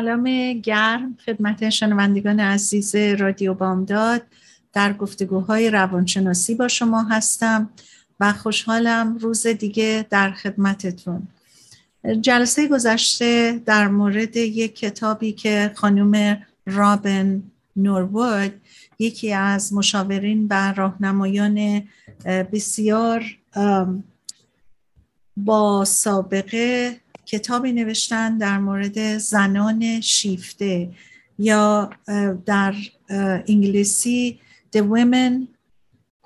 سلام گرم خدمت شنوندگان عزیز رادیو بامداد. در گفتگوهای روانشناسی با شما هستم و خوشحالم روز دیگه در خدمتتون. جلسه گذشته در مورد یک کتابی که خانم رابن نوروود یکی از مشاورین و راهنمایان بسیار با سابقه کتابی نوشتن در مورد زنان شیفته یا در انگلیسی The Women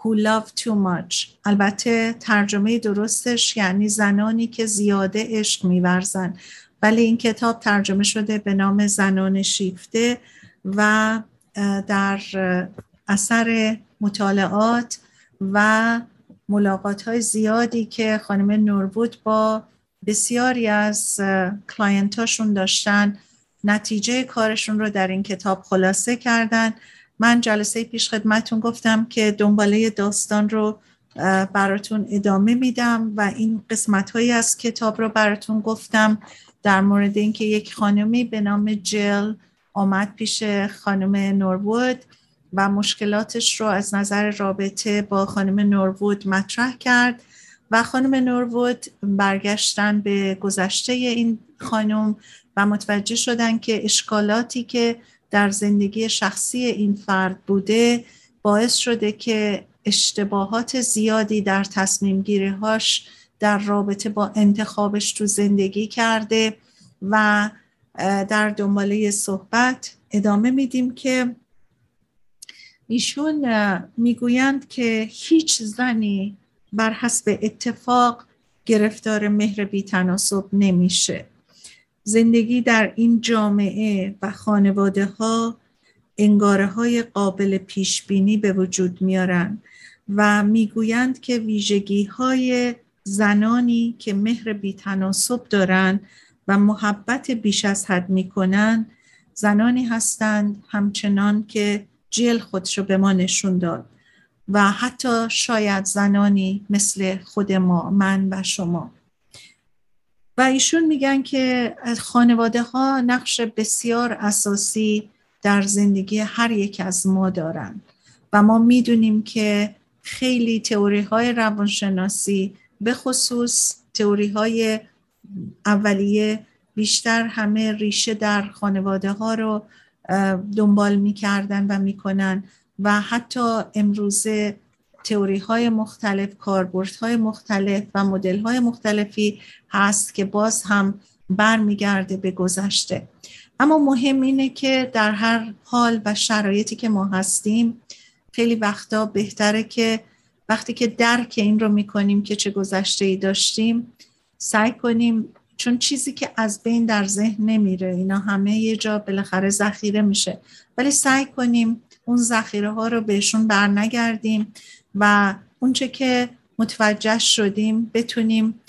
Who Love Too Much. البته ترجمه درستش یعنی زنانی که زیاده عشق میورزن. ولی این کتاب ترجمه شده به نام زنان شیفته و در اثر مطالعات و ملاقات های زیادی که خانم نوربود با بسیاری از کلاینتاشون داشتن نتیجه کارشون رو در این کتاب خلاصه کردن. من جلسه پیش خدمتون گفتم که دنباله داستان رو براتون ادامه میدم و این قسمت هایی از کتاب رو براتون گفتم. در مورد اینکه یک خانمی به نام جل آمد پیش خانم نوروود و مشکلاتش رو از نظر رابطه با خانم نوروود مطرح کرد. و خانم نوروود برگشتن به گذشته این خانم و متوجه شدن که اشکالاتی که در زندگی شخصی این فرد بوده باعث شده که اشتباهات زیادی در تصمیم گیری هاش در رابطه با انتخابش تو زندگی کرده و در دنباله صحبت ادامه میدیم که ایشون می‌گویند که هیچ زنی بر حسب اتفاق گرفتار مهر بی تناسب نمیشه. زندگی در این جامعه و خانواده ها انگاره های قابل پیش بینی به وجود میارن و می‌گویند که ویژگی های زنانی که مهر بی تناسب دارند و محبت بیش از حد می‌کنن زنانی هستند همچنان که جل خودشو به ما نشون داد. و حتی شاید زنانی مثل خود ما من و شما. و ایشون میگن که خانواده ها نقش بسیار اساسی در زندگی هر یک از ما دارن. و ما می‌دونیم که خیلی تئوری های روانشناسی به خصوص تئوری های اولیه بیشتر همه ریشه در خانواده ها رو دنبال می‌کردن و می‌کنن. و حتی امروزه تئوری های مختلف کاربرد های مختلف و مدل های مختلفی هست که باز هم برمیگرده به گذشته. اما مهم اینه که در هر حال و شرایطی که ما هستیم خیلی وقتا بهتره که وقتی که درک این رو می‌کنیم که چه گذشته ای داشتیم سعی کنیم چون چیزی که از بین در ذهن نمیره اینا همه یه جا بالاخره ذخیره میشه. ولی سعی کنیم اون ذخیره ها رو بهشون برنگردیم و اونچه که متوجه شدیم بتونیم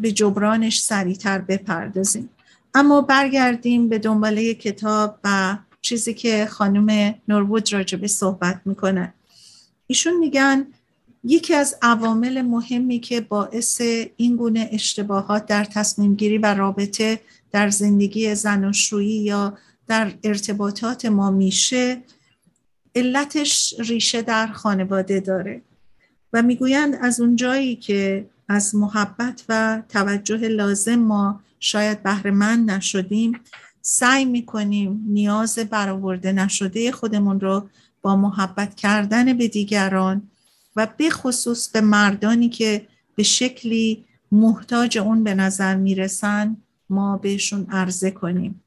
به جبرانش سریعتر بپردازیم. اما برگردیم به دنباله کتاب و چیزی که خانم نوروود راجبه صحبت می‌کنه. ایشون میگن یکی از عوامل مهمی که باعث این گونه اشتباهات در تصمیم گیری و رابطه در زندگی زناشویی یا در ارتباطات ما میشه علتش ریشه در خانواده داره و می‌گویند از اونجایی که از محبت و توجه لازم ما شاید بهره نشدیم سعی می‌کنیم نیاز برآورده نشده خودمون رو با محبت کردن به دیگران و به خصوص به مردانی که به شکلی محتاج اون به نظر می‌رسن ما بهشون عرضه کنیم.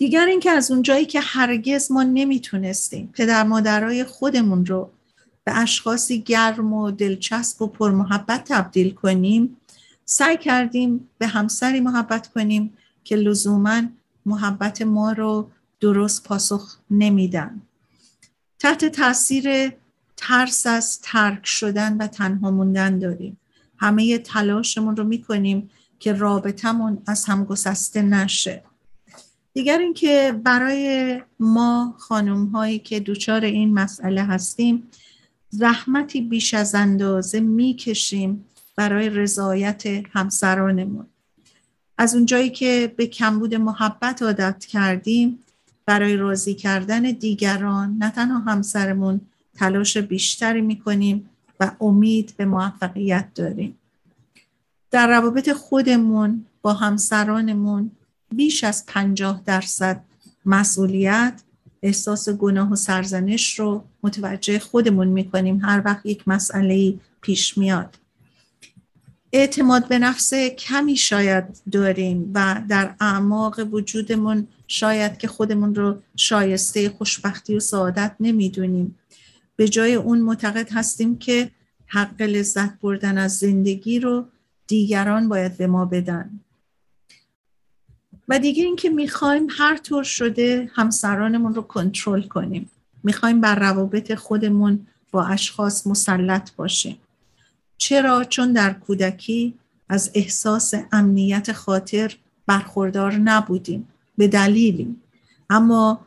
دیگر اینکه از اونجایی که هرگز ما نمی‌تونستیم پدر مادرای خودمون رو به اشخاصی گرم و دلچسب و پرمحبت تبدیل کنیم سعی کردیم به همسری محبت کنیم که لزوما محبت ما رو درست پاسخ نمیدن. تحت تاثیر ترس از ترک شدن و تنها موندن داریم. همه تلاشمون رو می‌کنیم که رابطمون از هم گسسته نشه. دیگر اینکه برای ما خانم هایی که دوچار این مسئله هستیم زحمتی بیش از اندازه می‌کشیم برای رضایت همسرانمون. از اونجایی که به کمبود محبت عادت کردیم برای راضی کردن دیگران نه تنها همسرمون تلاش بیشتری می‌کنیم و امید به موفقیت داریم. در روابط خودمون با همسرانمون بیش از پنجاه درصد مسئولیت احساس گناه و سرزنش رو متوجه خودمون می‌کنیم. هر وقت یک مسئله پیش میاد. اعتماد به نفس کمی شاید داریم و در اعماق وجودمون شاید که خودمون رو شایسته خوشبختی و سعادت نمی‌دونیم. به جای اون معتقد هستیم که حق لذت بردن از زندگی رو دیگران باید به ما بدن. و دیگه اینکه می‌خوایم هر طور شده همسرانمون رو کنترل کنیم. می‌خوایم بر روابط خودمون با اشخاص مسلط باشیم. چرا؟ چون در کودکی از احساس امنیت خاطر برخوردار نبودیم. به دلیلی اما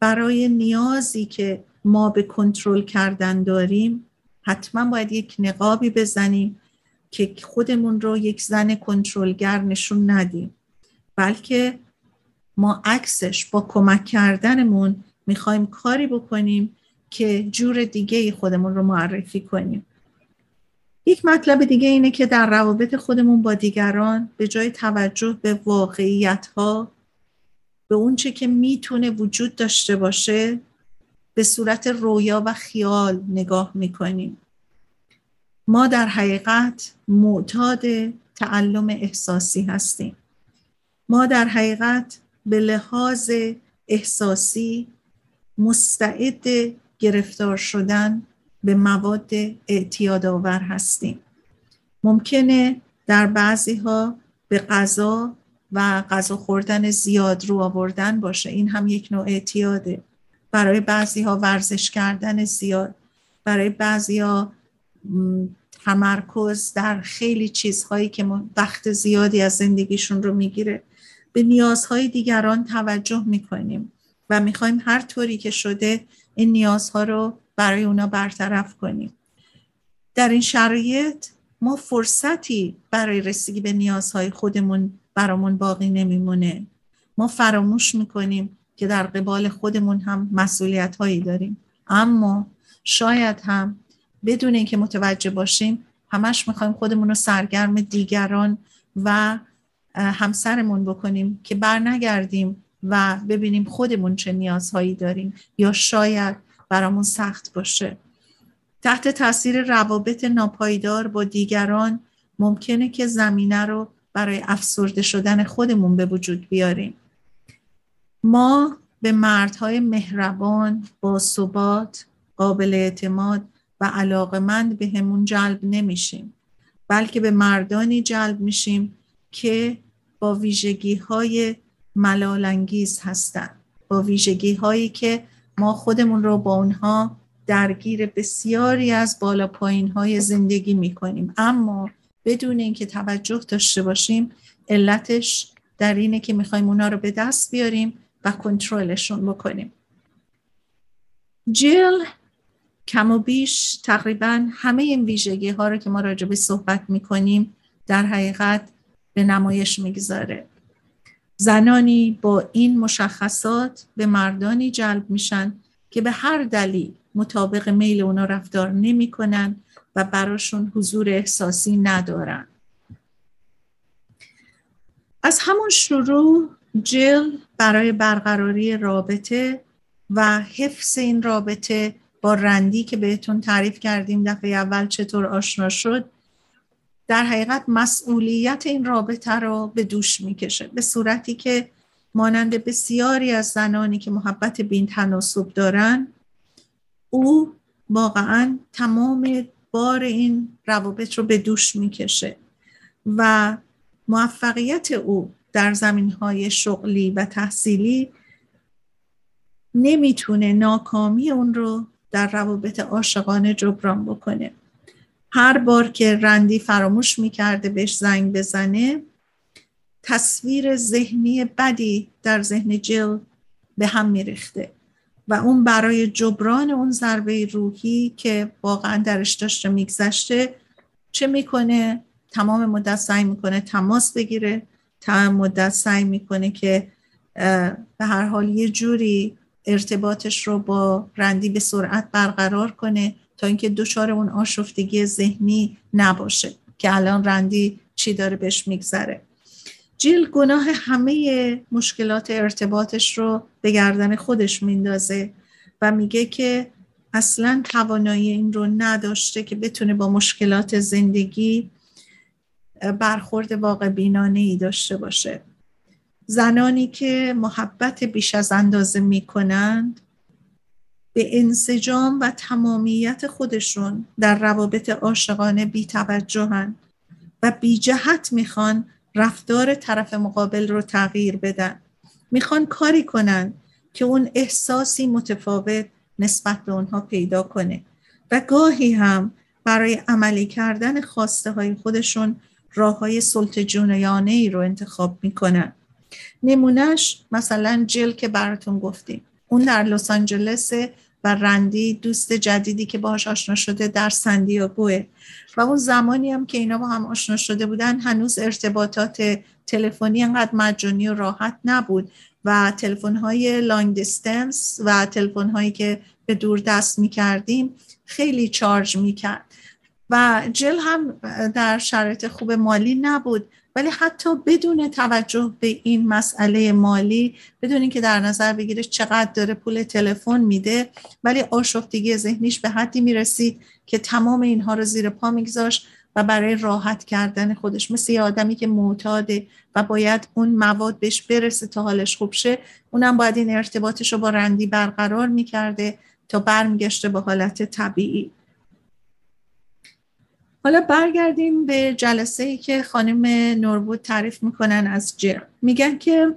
برای نیازی که ما به کنترل کردن داریم حتما باید یک نقابی بزنیم که خودمون رو یک زن کنترلگر نشون ندیم. بلکه ما عکسش با کمک کردنمون می‌خوایم کاری بکنیم که جور دیگه خودمون رو معرفی کنیم. یک مطلب دیگه اینه که در روابط خودمون با دیگران به جای توجه به واقعیت ها به اونچه که می‌تونه وجود داشته باشه به صورت رویا و خیال نگاه می‌کنیم. ما در حقیقت معتاد تعلم احساسی هستیم. ما در حقیقت به لحاظ احساسی مستعد گرفتار شدن به مواد اعتیادآور هستیم. ممکنه در بعضی ها به غذا و غذا خوردن زیاد رو آوردن باشه. این هم یک نوع اعتیاده. برای بعضی ها ورزش کردن زیاد. برای بعضی ها تمرکز در خیلی چیزهایی که وقت زیادی از زندگیشون رو می‌گیره. به نیازهای دیگران توجه می‌کنیم و می‌خوایم هر طوری که شده این نیازها رو برای اونا برطرف کنیم. در این شرایط ما فرصتی برای رسیدگی به نیازهای خودمون برامون باقی نمیمونه. ما فراموش می‌کنیم که در قبال خودمون هم مسئولیت هایی داریم. اما شاید هم بدون اینکه متوجه باشیم همش می‌خوایم خودمون رو سرگرم دیگران و همسرمون بکنیم که بر نگردیم و ببینیم خودمون چه نیازهایی داریم یا شاید برامون سخت باشه. تحت تاثیر روابط ناپایدار با دیگران ممکنه که زمینه رو برای افسرده شدن خودمون به وجود بیاریم. ما به مردهای مهربان با ثبات قابل اعتماد و علاقمند به همون جلب نمیشیم بلکه به مردانی جلب میشیم که ویژگی های ملالانگیز هستند با ویژگی هایی که ما خودمون رو با اونها درگیر بسیاری از بالا پایین های زندگی می کنیم اما بدون اینکه توجه داشته باشیم علتش در اینه که می‌خوایم اونا رو به دست بیاریم و کنترلشون بکنیم. جیل کم و بیش تقریبا همه این ویژگی ها رو که ما راجع صحبت می‌کنیم در حقیقت به نمایش می‌گذاره. زنانی با این مشخصات به مردانی جلب میشن که به هر دلیل مطابق میل اونا رفتار نمی‌کنن و براشون حضور احساسی ندارن. از همون شروع جل برای برقراری رابطه و حفظ این رابطه با رندی که بهتون تعریف کردیم دفعه اول چطور آشنا شد در حقیقت مسئولیت این رابطه رو به دوش می‌کشه به صورتی که مانند بسیاری از زنانی که محبت بین تناسب دارن او واقعا تمام بار این روابط رو به دوش می‌کشه و موفقیت او در زمین های شغلی و تحصیلی نمی‌تونه ناکامی اون رو در روابط عاشقانه جبران بکنه. هر بار که رندی فراموش می‌کرده بهش زنگ بزنه تصویر ذهنی بدی در ذهن جل به هم میریخته و اون برای جبران اون ضربه روحی که واقعا درش داشته میگذشته چه می‌کنه؟ تمام مدت سعی می‌کنه تماس بگیره تمام مدت سعی می‌کنه که به هر حال یه جوری ارتباطش رو با رندی به سرعت برقرار کنه اینکه دچار اون آشفتگی ذهنی نباشه که الان رندی چی داره بهش میگذره. جیل گناه همه مشکلات ارتباطش رو به گردن خودش میندازه و میگه که اصلا توانایی این رو نداشته که بتونه با مشکلات زندگی برخورد واقع بینانه ای داشته باشه. زنانی که محبت بیش از اندازه می‌کنند به انسجام و تمامیت خودشون در روابط عاشقانه بی توجهن و بی جهت می‌خوان رفتار طرف مقابل رو تغییر بدن. می‌خوان کاری کنن که اون احساسی متفاوت نسبت به اونها پیدا کنه و گاهی هم برای عملی کردن خواسته های خودشون راه های سلط جونیانه ای رو انتخاب می‌کنن. نمونهش مثلا جل که براتون گفتیم. اون در لس آنجلس و رندی دوست جدیدی که باهاش آشنا شده در سندیاگوه. و اون زمانی هم که اینا با هم آشنا شده بودن هنوز ارتباطات تلفنی انقدر مجانی و راحت نبود و تلفن های لانگ دیستنس و تلفن هایی که به دور دست می کردیم خیلی چارج می کرد و جل هم در شرایط خوب مالی نبود. ولی حتی بدون توجه به این مسئله مالی بدون اینکه در نظر بگیره چقدر داره پول تلفن میده ولی آشفتگی ذهنیش به حدی می‌رسید که تمام اینها رو زیر پا میگذاشت و برای راحت کردن خودش مثل یه آدمی که معتاده و باید اون مواد بهش برسه تا حالش خوب شه اونم باید این ارتباطش رو با رندی برقرار می‌کرده تا برمیگشته به حالت طبیعی. حالا برگردیم به جلسه ای که خانم نوربود تعریف می‌کنن از جل. میگن که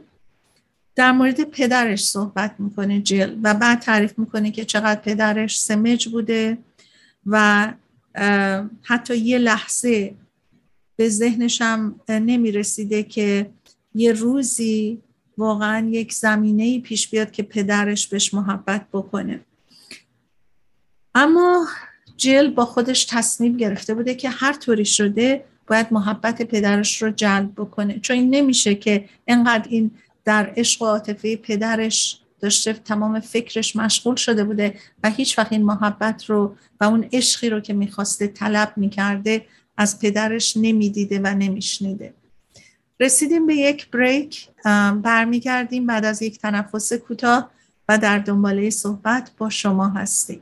در مورد پدرش صحبت می‌کنه جل و بعد تعریف می‌کنه که چقدر پدرش سمج بوده و حتی یه لحظه به ذهنش هم نمی‌رسیده که یه روزی واقعا یک زمینه پیش بیاد که پدرش بهش محبت بکنه. اما جل با خودش تصمیم گرفته بوده که هر طوری شده باید محبت پدرش رو جلب بکنه. چون این نمیشه که انقدر این در عشق و عاطفه پدرش داشته تمام فکرش مشغول شده بوده و هیچ وقت این محبت رو و اون عشقی رو که می‌خواسته طلب می‌کرده از پدرش نمی‌دیده و نمیشنیده. رسیدیم به یک بریک برمیگردیم بعد از یک تنفس کوتاه و در دنباله صحبت با شما هستیم.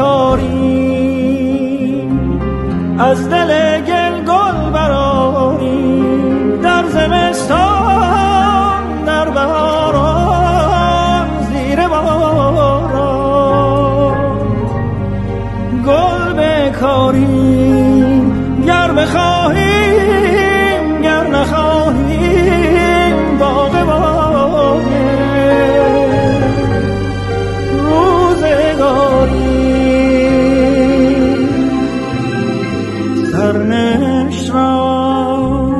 کاری. از دل را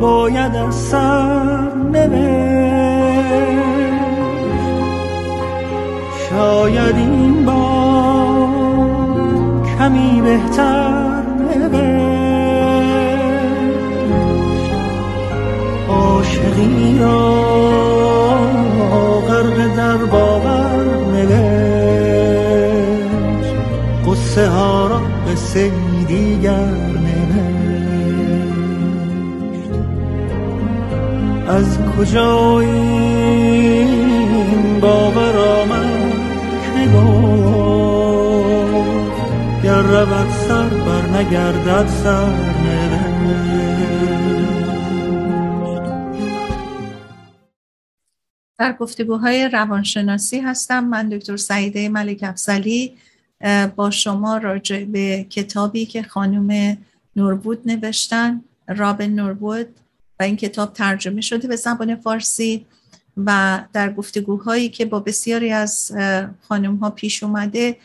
باید از سر شاید این بار کمی بهتر نوشت. عاشقی را غرق در باور نوشت. قصه ها را قصه دیگر از کجا این باور آمد که گفت گر رود سر بر نگردد سر در گفتگوهای روانشناسی هستم. من دکتر سعیده ملک افزلی با شما راجع به کتابی که خانم نوربود نوشتن رابن نوربود و این کتاب ترجمه شده به زبان فارسی و در گفتگوهایی که با بسیاری از خانم ها پیش اومده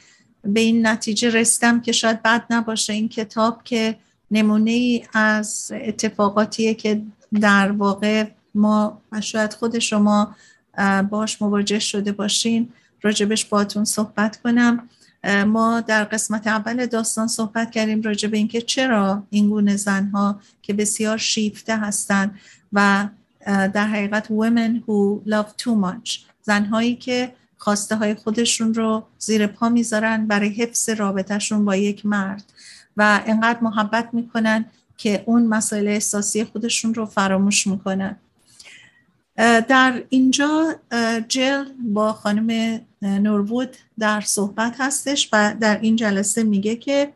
به این نتیجه رستم که شاید بد نباشه این کتاب که نمونه ای از اتفاقاتیه که در واقع ما و شاید خود شما باش مواجه شده باشین راجبش باتون صحبت کنم. ما در قسمت اول داستان صحبت کردیم راجع به اینکه چرا این گونه زنها که بسیار شیفته هستند و در حقیقت women who love too much زنهایی که خواسته های خودشون رو زیر پا می‌ذارن برای حفظ رابطهشون با یک مرد و انقدر محبت می‌کنن که اون مسائل احساسی خودشون رو فراموش می‌کنن. در اینجا جل با خانم نوربود در صحبت هستش و در این جلسه میگه که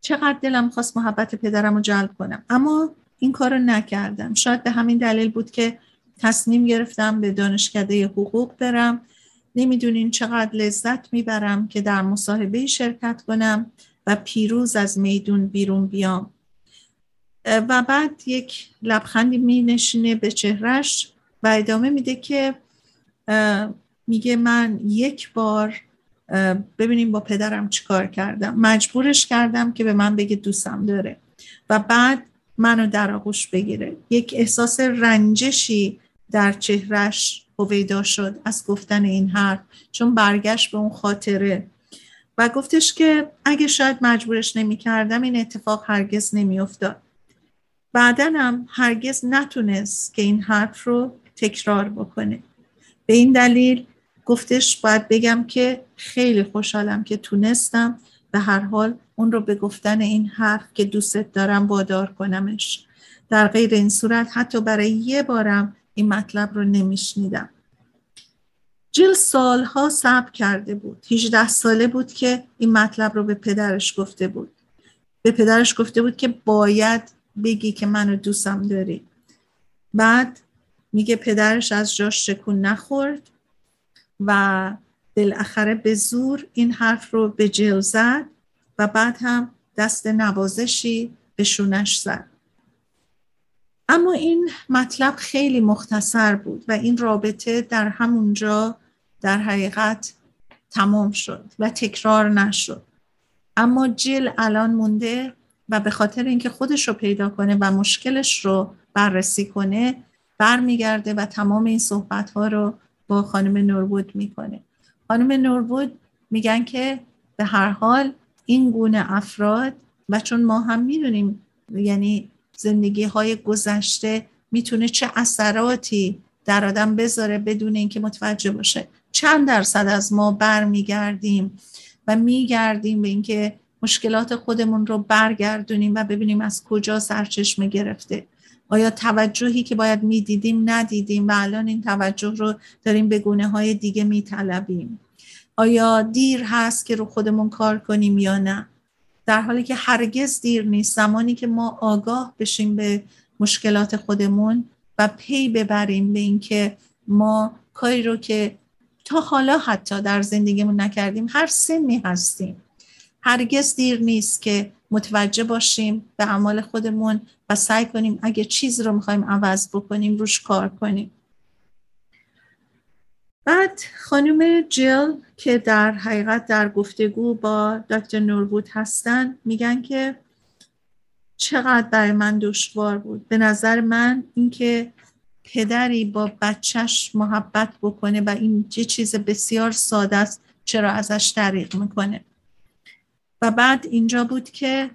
چقدر دلم خواست محبت پدرم رو جلب کنم. اما این کار رو نکردم. شاید به همین دلیل بود که تصمیم گرفتم به دانشکده حقوق برم. نمی‌دونین چقدر لذت می‌برم که در مصاحبه شرکت کنم و پیروز از میدون بیرون بیام. و بعد یک لبخندی می نشینه به چهرش و ادامه میده که میگه من یک بار ببینیم با پدرم چیکار کردم. مجبورش کردم که به من بگه دوستم داره و بعد منو در آغوش بگیره. یک احساس رنجشی در چهرش هویدا شد از گفتن این حرف چون برگشت به اون خاطره. و گفتش که اگه شاید مجبورش نمی کردم این اتفاق هرگز نمی افتاد بعدا هم هرگز نتونست که این حرف رو تکرار بکنه. به این دلیل گفتش باید بگم که خیلی خوشحالم که تونستم به هر حال اون رو به گفتن این حرف که دوستت دارم وادار کنمش. در غیر این صورت حتی برای یه بارم این مطلب رو نمیشنیدم. جل سالها صبر کرده بود. 18 ساله بود که این مطلب رو به پدرش گفته بود. به پدرش گفته بود که باید بگی که منو دوستم داری. بعد میگه پدرش از جاش شکون نخورد و بالاخره به زور این حرف رو به جل زد و بعد هم دست نوازشی به شونش زد. اما این مطلب خیلی مختصر بود و این رابطه در همونجا در حقیقت تمام شد و تکرار نشد. اما جل الان مونده و به خاطر اینکه خودش رو پیدا کنه و مشکلش رو بررسی کنه برمیگرده و تمام این صحبت ها رو با خانم نوربود می‌کنه. خانم نوربود میگن که به هر حال این گونه افراد و چون ما هم می‌دونیم یعنی زندگی های گذشته می‌تونه چه اثراتی در آدم بذاره بدون اینکه متوجه باشه. چند درصد از ما برمیگردیم و میگردیم به اینکه مشکلات خودمون رو برگردونیم و ببینیم از کجا سرچشمه گرفته. آیا توجهی که باید می‌دیدیم ندیدیم و الان این توجه رو داریم به گونه های دیگه میطلبیم. آیا دیر هست که رو خودمون کار کنیم یا نه؟ در حالی که هرگز دیر نیست زمانی که ما آگاه بشیم به مشکلات خودمون و پی ببریم به اینکه ما کاری رو که تا حالا حتی در زندگیمون نکردیم هر سنی هستیم. هرگز دیر نیست که متوجه باشیم به اعمال خودمون و سعی کنیم اگه چیز رو می‌خوایم عوض بکنیم روش کار کنیم. بعد خانم جل که در حقیقت در گفتگو با دکتر نوربود هستن میگن که چقدر برای من دشوار بود. به نظر من اینکه پدری با بچهش محبت بکنه و این چیز بسیار ساده است چرا ازش دریغ می‌کنه. و بعد اینجا بود که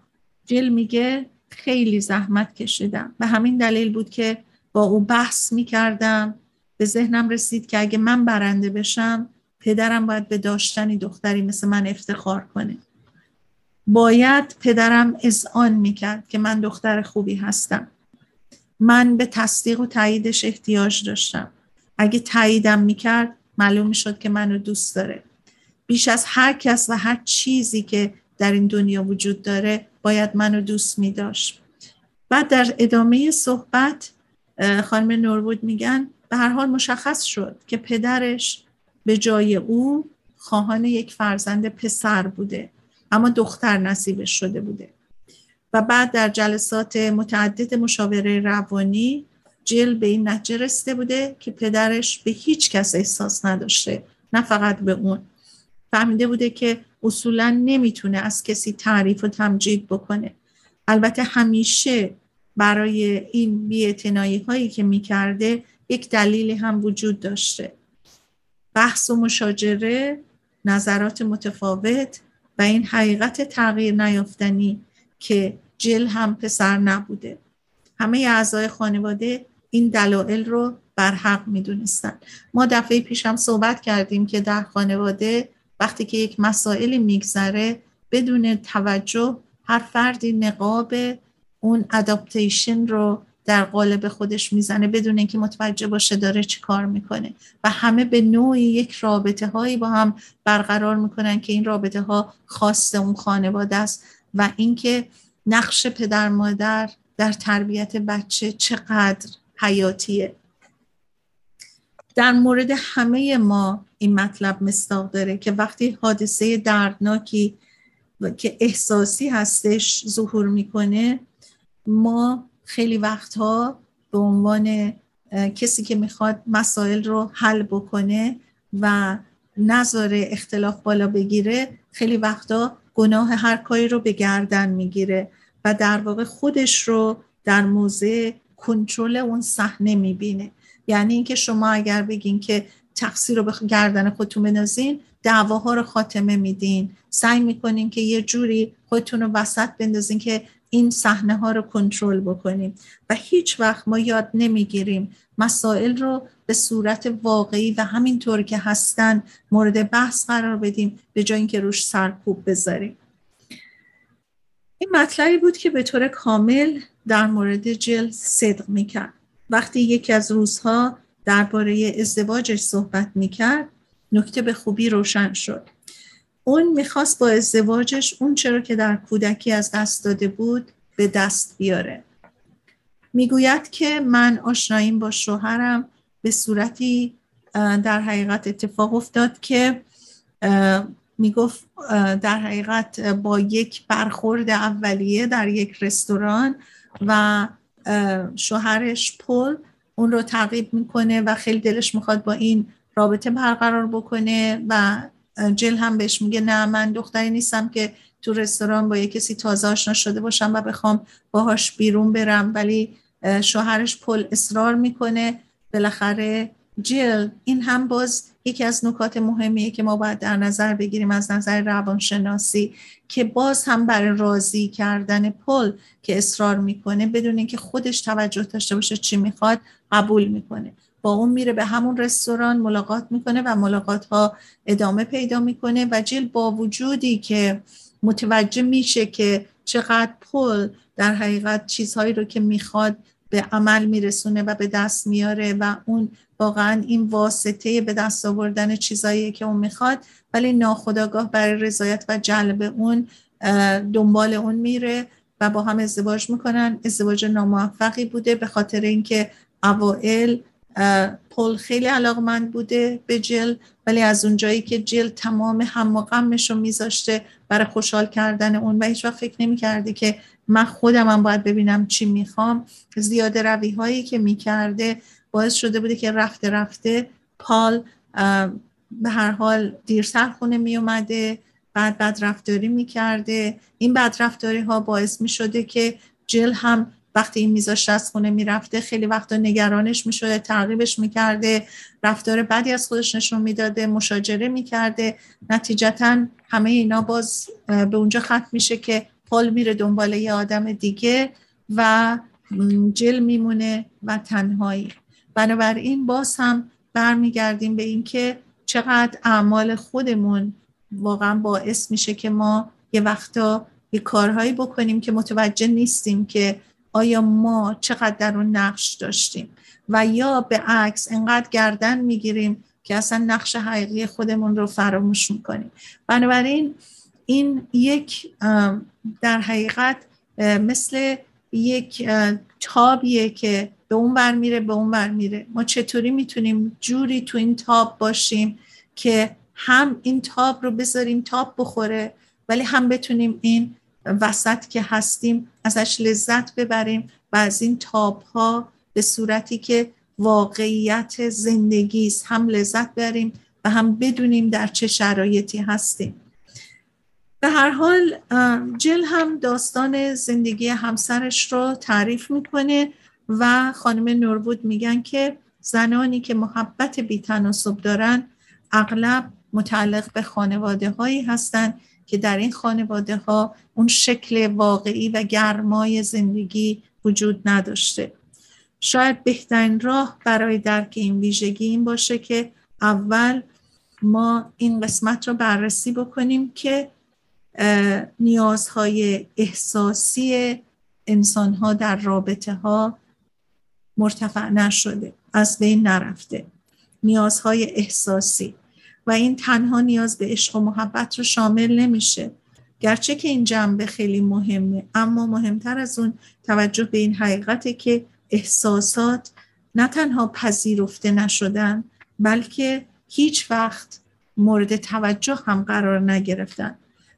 جل میگه خیلی زحمت کشیدم. به همین دلیل بود که با او بحث می‌کردم. به ذهنم رسید که اگه من برنده بشم پدرم باید به داشتنی دختری مثل من افتخار کنه. باید پدرم اذعان می‌کرد که من دختر خوبی هستم. من به تصدیق و تاییدش احتیاج داشتم. اگه تاییدم می‌کرد معلوم می‌شد که منو دوست داره. بیش از هر کس و هر چیزی که در این دنیا وجود داره باید منو دوست میداشت. بعد در ادامه صحبت خانم نورود میگن به هر حال مشخص شد که پدرش به جای او خواهان یک فرزند پسر بوده اما دختر نصیبش شده بوده. و بعد در جلسات متعدد مشاوره روانی جل به این نتیجه رسیده بوده که پدرش به هیچ کس احساس نداشته نه فقط به اون. فهمیده بوده که اصولا نمی‌تونه از کسی تعریف و تمجید بکنه. البته همیشه برای این بیاعتنایی هایی که می‌کرده یک دلیلی هم وجود داشته. بحث و مشاجره نظرات متفاوت و این حقیقت تغییر نیافتنی که جل هم پسر نبوده. همه اعضای خانواده این دلایل رو برحق می‌دونستن. ما دفعه پیشم صحبت کردیم که در خانواده وقتی که یک مسائلی میگذره بدون توجه هر فردی نقاب اون اداپتیشن رو در قالب خودش می‌زنه بدون اینکه متوجه باشه داره چی کار می‌کنه. و همه به نوعی یک رابطه هایی با هم برقرار می‌کنن که این رابطه ها خاص اون خانواده است. و اینکه نقش پدر مادر در تربیت بچه چقدر حیاتیه. در مورد همه ما این مطلب مستاق داره که وقتی حادثه دردناکی که احساسی هستش ظهور می‌کنه ما خیلی وقتها به عنوان کسی که می‌خواد مسائل رو حل بکنه و نظر اختلاف بالا بگیره خیلی وقتا گناه هر کاری رو به گردن می‌گیره و در واقع خودش رو در موضع کنترل اون صحنه می‌بینه. یعنی اینکه شما اگر بگین که تقصیر رو به گردن خودتون بنازین دعواها رو خاتمه میدین. سعی می‌کنین که یه جوری خودتون رو وسط بندازین که این صحنه ها رو کنترل بکنیم و هیچ وقت ما یاد نمی‌گیریم مسائل رو به صورت واقعی و همینطور که هستن مورد بحث قرار بدیم به جای اینکه روش سرکوب بذاریم. این مطلبی بود که به طور کامل در مورد جل صدق می‌کرد. وقتی یکی از روزها درباره ازدواجش صحبت می‌کرد نکته به خوبی روشن شد. اون می‌خواست با ازدواجش اون چرا که در کودکی از دست داده بود به دست بیاره. می‌گوید که من آشناییم با شوهرم به صورتی در حقیقت اتفاق افتاد که می‌گفت در حقیقت با یک برخورد اولیه در یک رستوران و شوهرش پل اون رو تعقیب می‌کنه و خیلی دلش می‌خواد با این رابطه برقرار بکنه و جل هم بهش میگه نه من دختری نیستم که تو رستوران با یه کسی تازه آشنا شده باشم و بخوام باهاش بیرون برم. ولی شوهرش پل اصرار می‌کنه. بالاخره جل این هم باز یکی از نکات مهمیه که ما باید در نظر بگیریم از نظر روانشناسی که باز هم برای راضی کردن پل که اصرار می‌کنه بدون اینکه خودش توجه داشته باشه چی می‌خواد قبول می‌کنه. با اون میره به همون رستوران ملاقات می‌کنه و ملاقات ها ادامه پیدا می‌کنه و جل با وجودی که متوجه میشه که چقدر پل در حقیقت چیزهایی رو که می‌خواد به عمل میرسونه و به دست میاره و اون واقعا این واسطه به دست آوردن چیزایی که اون می‌خواد ولی ناخداگاه برای رضایت و جلب اون دنبال اون میره و با هم ازدواج می‌کنن. ازدواج ناموفقی بوده به خاطر اینکه اوائل پل خیلی علاقمند بوده به جل ولی از اونجایی که جل تمام هم و غمش رو میذاشته برای خوشحال کردن اون و هیچ وقت فکر نمی‌کرده که من خودم هم باید ببینم چی می‌خوام. زیاده روی هایی که می‌کرده باعث شده بوده که رفته رفته پال به هر حال دیرتر خونه میومده بعد بدرفتاری می‌کرده. این بدرفتاری ها باعث می‌شده که جل هم وقتی این میذاشته از خونه می‌رفته خیلی وقتا نگرانش می‌شده تعقیبش می‌کرده رفتار بدی از خودش نشون می‌داده مشاجره می‌کرده. نتیجتا همه اینا باز به اونجا ختم میشه که پل میره دنبال یه آدم دیگه و جل میمونه و تنهایی. بنابراین باز هم برمیگردیم به اینکه چقدر اعمال خودمون واقعا باعث میشه که ما یه وقتا یه کارهایی بکنیم که متوجه نیستیم که آیا ما چقدر در اون نقش داشتیم. و یا به عکس انقدر گردن می‌گیریم که اصلا نقش حقیقی خودمون رو فراموش می‌کنیم. بنابراین این یک در حقیقت مثل یک تابیه که به اون بر میره به اون بر میره. ما چطوری می‌تونیم جوری تو این تاب باشیم که هم این تاب رو بذاریم تاب بخوره ولی هم بتونیم این وسط که هستیم ازش لذت ببریم و از این تاب ها به صورتی که واقعیت زندگی هم لذت بریم و هم بدونیم در چه شرایطی هستیم. به هر حال جل هم داستان زندگی همسرش رو تعریف می‌کنه و خانم نوربود میگن که زنانی که محبت بیتناسب دارن اغلب متعلق به خانواده هایی هستند که در این خانواده ها اون شکل واقعی و گرمای زندگی وجود نداشته. شاید بهترین راه برای درک این ویژگی این باشه که اول ما این قسمت رو بررسی بکنیم که نیازهای احساسی انسان ها در رابطه ها مرتفع نشده از بین نرفته. نیازهای احساسی. و این تنها نیاز به عشق و محبت رو شامل نمیشه. گرچه که این جنبه خیلی مهمه اما مهمتر از اون توجه به این حقیقته که احساسات نه تنها پذیرفته نشدن بلکه هیچ وقت مورد توجه هم قرار نگرفتن.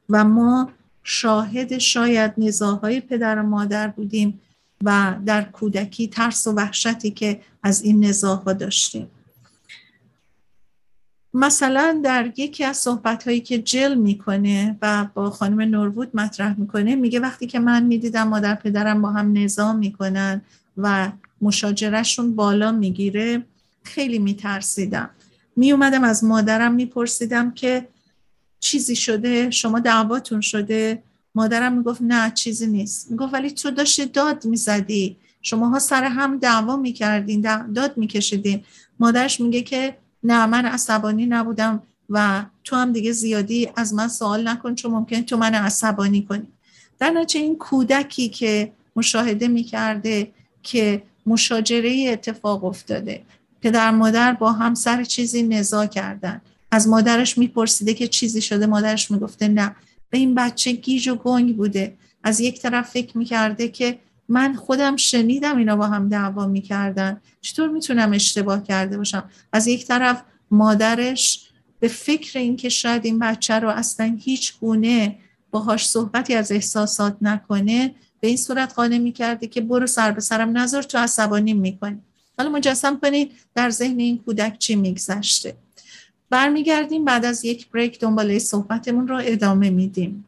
و ما شاهد شاید نزاهای پدر و مادر بودیم و در کودکی ترس و وحشتی که از این نزاها داشتیم. مثلا در یکی از صحبت هایی که جل می‌کنه و با خانم نورود مطرح می‌کنه میگه وقتی که من می‌دیدم مادر پدرم با هم نظام می‌کنن و مشاجرشون بالا می‌گیره خیلی میترسیدم. میومدم از مادرم میپرسیدم که چیزی شده شما دعواتون شده؟ مادرم می‌گفت نه چیزی نیست. می‌گفت ولی تو داشتی داد می‌زدی. شماها سر هم دعوا می‌کردین داد میکشیدین. مادرش میگه که نه من عصبانی نبودم و تو هم دیگه زیادی از من سوال نکن چون ممکن تو من عصبانی کنی. در نتیجه این کودکی که مشاهده می‌کرده که مشاجره اتفاق افتاده. پدر مادر با هم سر چیزی نزا کردن. از مادرش میپرسیده که چیزی شده مادرش می‌گفته نه. به این بچه گیج و گنگ بوده. از یک طرف فکر می‌کرده که من خودم شنیدم اینا با هم دعوا می‌کردن. چطور می‌تونم اشتباه کرده باشم؟ از یک طرف مادرش به فکر اینکه شاید این بچه رو اصلا هیچ گونه باهاش صحبتی از احساسات نکنه به این صورت قانع می‌کرده که برو سر به سرم نظر تو عصبانی می‌کنی. حالا مجسم کنید در ذهن این کودک چی میگذشته. برمیگردیم. بعد از یک بریک دنباله صحبتمون رو ادامه میدیم.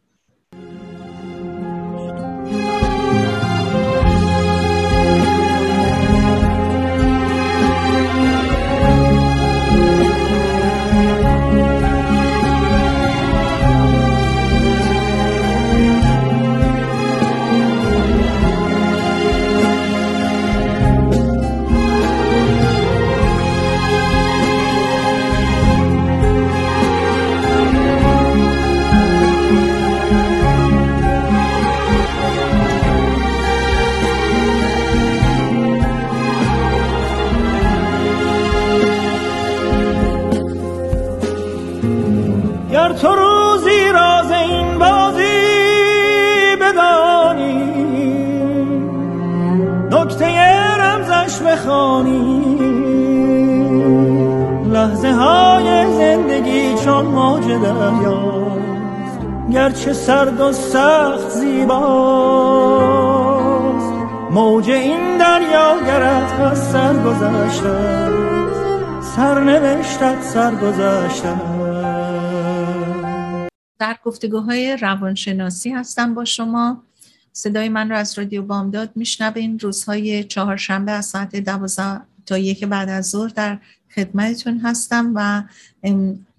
بخوانی. لحظه های زندگی چون موج دریاست گرچه سرد و سخت زیباست. موج این دریا گرت از سر سرنوشتت سر گذشته در گفتگوهای روانشناسی هستم با شما. صدای من رو از رادیو بامداد میشنوین روزهای چهارشنبه از ساعت دوازده تا یک بعد از ظهر در خدمتتون هستم و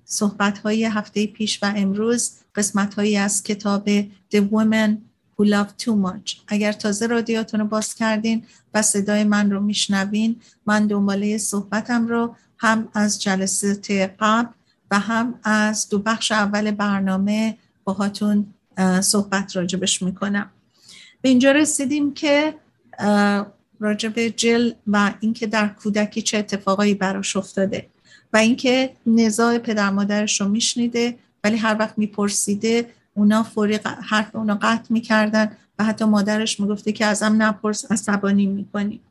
صحبت های هفته پیش و امروز قسمت هایی از کتاب The Women Who Love Too Much. اگر تازه رادیاتون رو باز کردین و صدای من رو میشنوین من دنباله صحبتم رو هم از جلسه قبل و هم از دو بخش اول برنامه باهاتون صحبت راجبش می‌کنم. به اینجا رسیدیم که راجب جل و اینکه در کودکی چه اتفاقایی براش افتاده و اینکه نزاع پدر مادرش رو میشنیده ولی هر وقت میپرسیده اونا فوری حرف اونا قطع می‌کردن و حتی مادرش می‌گفته که ازم نپرس عصبانی می‌کنی.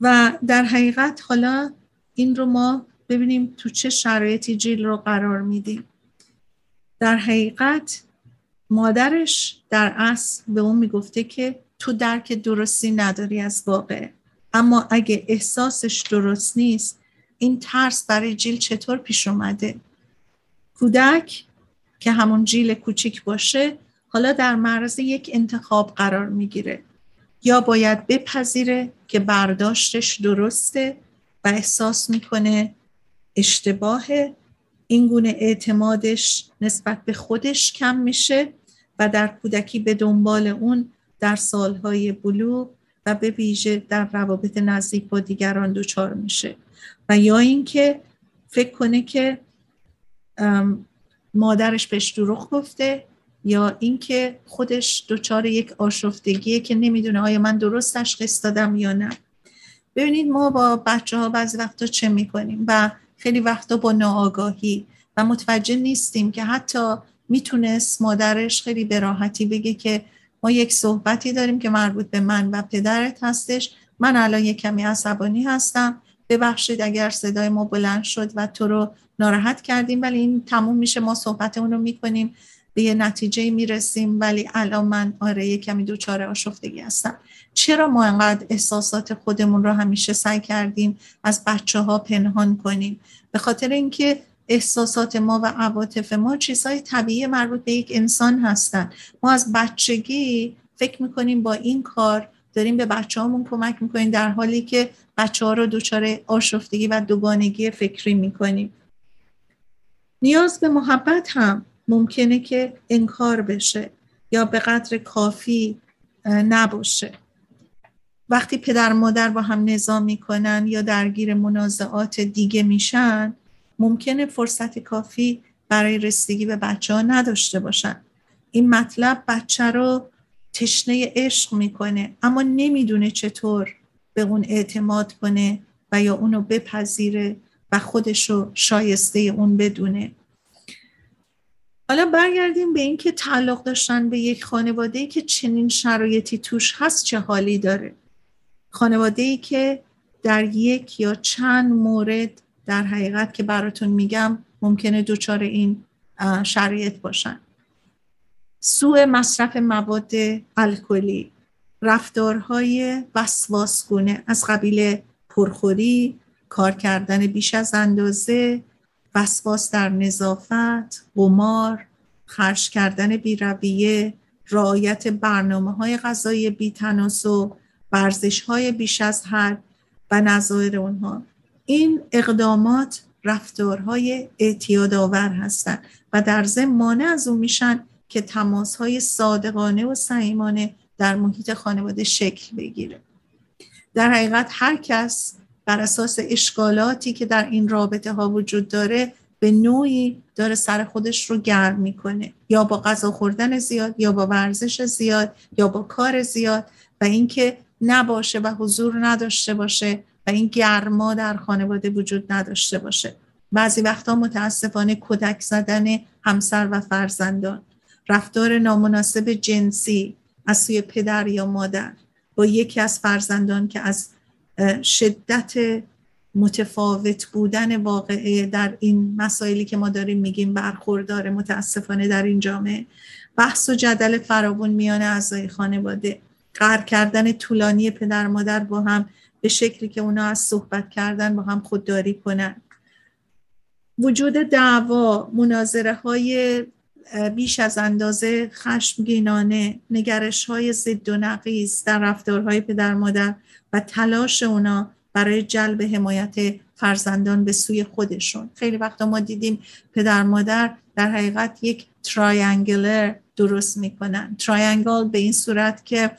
و در حقیقت حالا این رو ما ببینیم تو چه شرایطی جیل رو قرار میدیم. در حقیقت مادرش در اصل به اون می‌گفته که تو درک درستی نداری از واقع. اما اگه احساسش درست نیست این ترس برای جیل چطور پیش اومده؟ کودک که همون جیل کوچیک باشه حالا در معرض یک انتخاب قرار می‌گیره. یا باید بپذیره که برداشتش درسته و احساس می‌کنه اشتباه این گونه اعتمادش نسبت به خودش کم میشه. و در کودکی به دنبال اون در سالهای بلوغ و به ویژه در روابط نزدیک با دیگران دچار میشه. و یا اینکه فکر کنه که مادرش بهش دروغ گفته یا اینکه خودش دچار یک آشفتگیه که نمی‌دونه آیا من درست تشخیص دادم یا نه. ببینید ما با بچه ها بعضی وقتا چه می‌کنیم؟ و خیلی وقتا با ناآگاهی و متوجه نیستیم که حتی می‌تونست مادرش خیلی به راحتی بگه که ما یک صحبتی داریم که مربوط به من و پدرت هستش. من الان یک کمی عصبانی هستم. ببخشید اگر صدای ما بلند شد و تو رو ناراحت کردیم ولی این تموم میشه. ما صحبتمون رو می‌کنیم. به یه نتیجه می‌رسیم. ولی الان من آره یک کمی دوچاره آشفتگی هستم. چرا ما انقدر احساسات خودمون رو همیشه سعی کردیم از بچه ها پنهان کنیم؟ به خاطر اینکه احساسات ما و عواطف ما چیزهای طبیعی مربوط به یک انسان هستن ما از بچگی فکر می‌کنیم با این کار داریم به بچه هامون کمک می‌کنیم در حالی که بچه ها رو دچار آشفتگی و دوگانگی فکری می‌کنیم. نیاز به محبت هم ممکنه که انکار بشه یا به قدر کافی نباشه. وقتی پدر مادر با هم نظام می‌کنن یا درگیر منازعات دیگه میشن ممکنه فرصت کافی برای رسیدگی به بچه ها نداشته باشن. این مطلب بچه رو تشنه عشق می‌کنه اما نمی‌دونه چطور به اون اعتماد کنه و یا اونو بپذیره و خودشو شایسته اون بدونه. حالا برگردیم به اینکه تعلق داشتن به یک خانواده ای که چنین شرایطی توش هست چه حالی داره. خانواده ای که در یک یا چند مورد در حقیقت که براتون میگم ممکنه دچار این شرایط باشن. سوء مصرف مواد الکلی رفتارهای وسواسگونه از قبیل پرخوری کار کردن بیش از اندازه وسواس در نظافت قمار خرج کردن بیرویه رعایت برنامه های غذایی بیتناسب ورزش های بیش از حد و نظایر اونها. این اقدامات رفتارهای اعتیاد آور هستند و در ضمن مانع از اون میشن که تماس های صادقانه و صمیمانه در محیط خانواده شکل بگیره. در حقیقت هر کس بر اساس اشکالاتی که در این رابطه ها وجود داره به نوعی داره سر خودش رو گرم می‌کنه. یا با غذا خوردن زیاد یا با ورزش زیاد یا با کار زیاد و اینکه نباشه و حضور نداشته باشه این گرما در خانواده وجود نداشته باشه. بعضی وقتا متاسفانه کودک زدن همسر و فرزندان رفتار نامناسب جنسی از سوی پدر یا مادر با یکی از فرزندان که از شدت متفاوت بودن واقعه در این مسائلی که ما داریم میگیم برخوردار متاسفانه در این جامعه. بحث و جدل فراوون میان اعضای خانواده قرار کردن طولانی پدر مادر با هم به شکلی که اونا از صحبت کردن با هم خودداری کنن. وجود دعوا مناظره های بیش از اندازه خشمگینانه نگرش های ضد و نقیز در رفتارهای پدر مادر و تلاش اونا برای جلب حمایت فرزندان به سوی خودشون. خیلی وقتا ما دیدیم پدر مادر در حقیقت یک triangle درست می‌کنن. triangle به این صورت که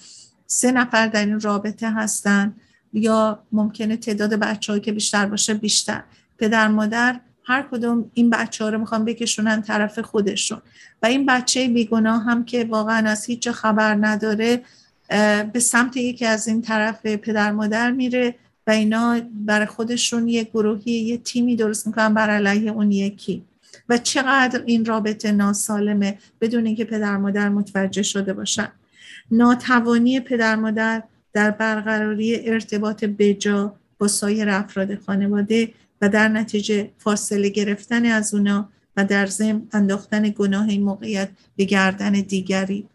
سه نفر در این رابطه هستن. یا ممکنه تعداد بچه که بیشتر باشه بیشتر. پدر مادر هر کدوم این بچه ها رو می‌خوان بکشونن طرف خودشون. و این بچه بیگناه هم که واقعا از هیچ خبر نداره به سمت یکی از این طرف پدر مادر میره و اینا برای خودشون یه گروهی یه تیمی درست می‌کنن بر علیه اون یکی. و چقدر این رابطه ناسالمه بدون اینکه پدر مادر متوجه شده باشن. ناتوانی پدر مادر در برقراری ارتباط بجا با سایر افراد خانواده و در نتیجه فاصله گرفتن از اونا و در ضمن انداختن گناه این موقعیت به گردن دیگری.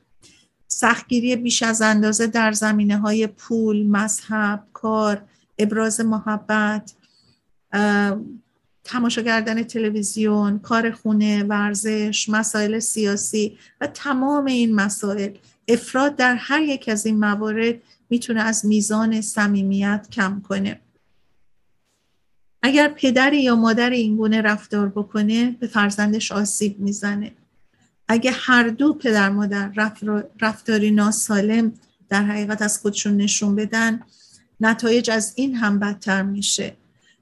سختگیری بیش از اندازه در زمینه های پول، مذهب، کار، ابراز محبت تماشا کردن تلویزیون، کار خونه، ورزش، مسائل سیاسی و تمام این مسائل افراد در هر یک از این موارد می‌تونه از میزان صمیمیت کم کنه. اگر پدری یا مادر این گونه رفتار بکنه به فرزندش آسیب می‌زنه. اگه هر دو پدر مادر رفتاری ناسالم در حقیقت از خودشون نشون بدن نتایج از این هم بدتر میشه.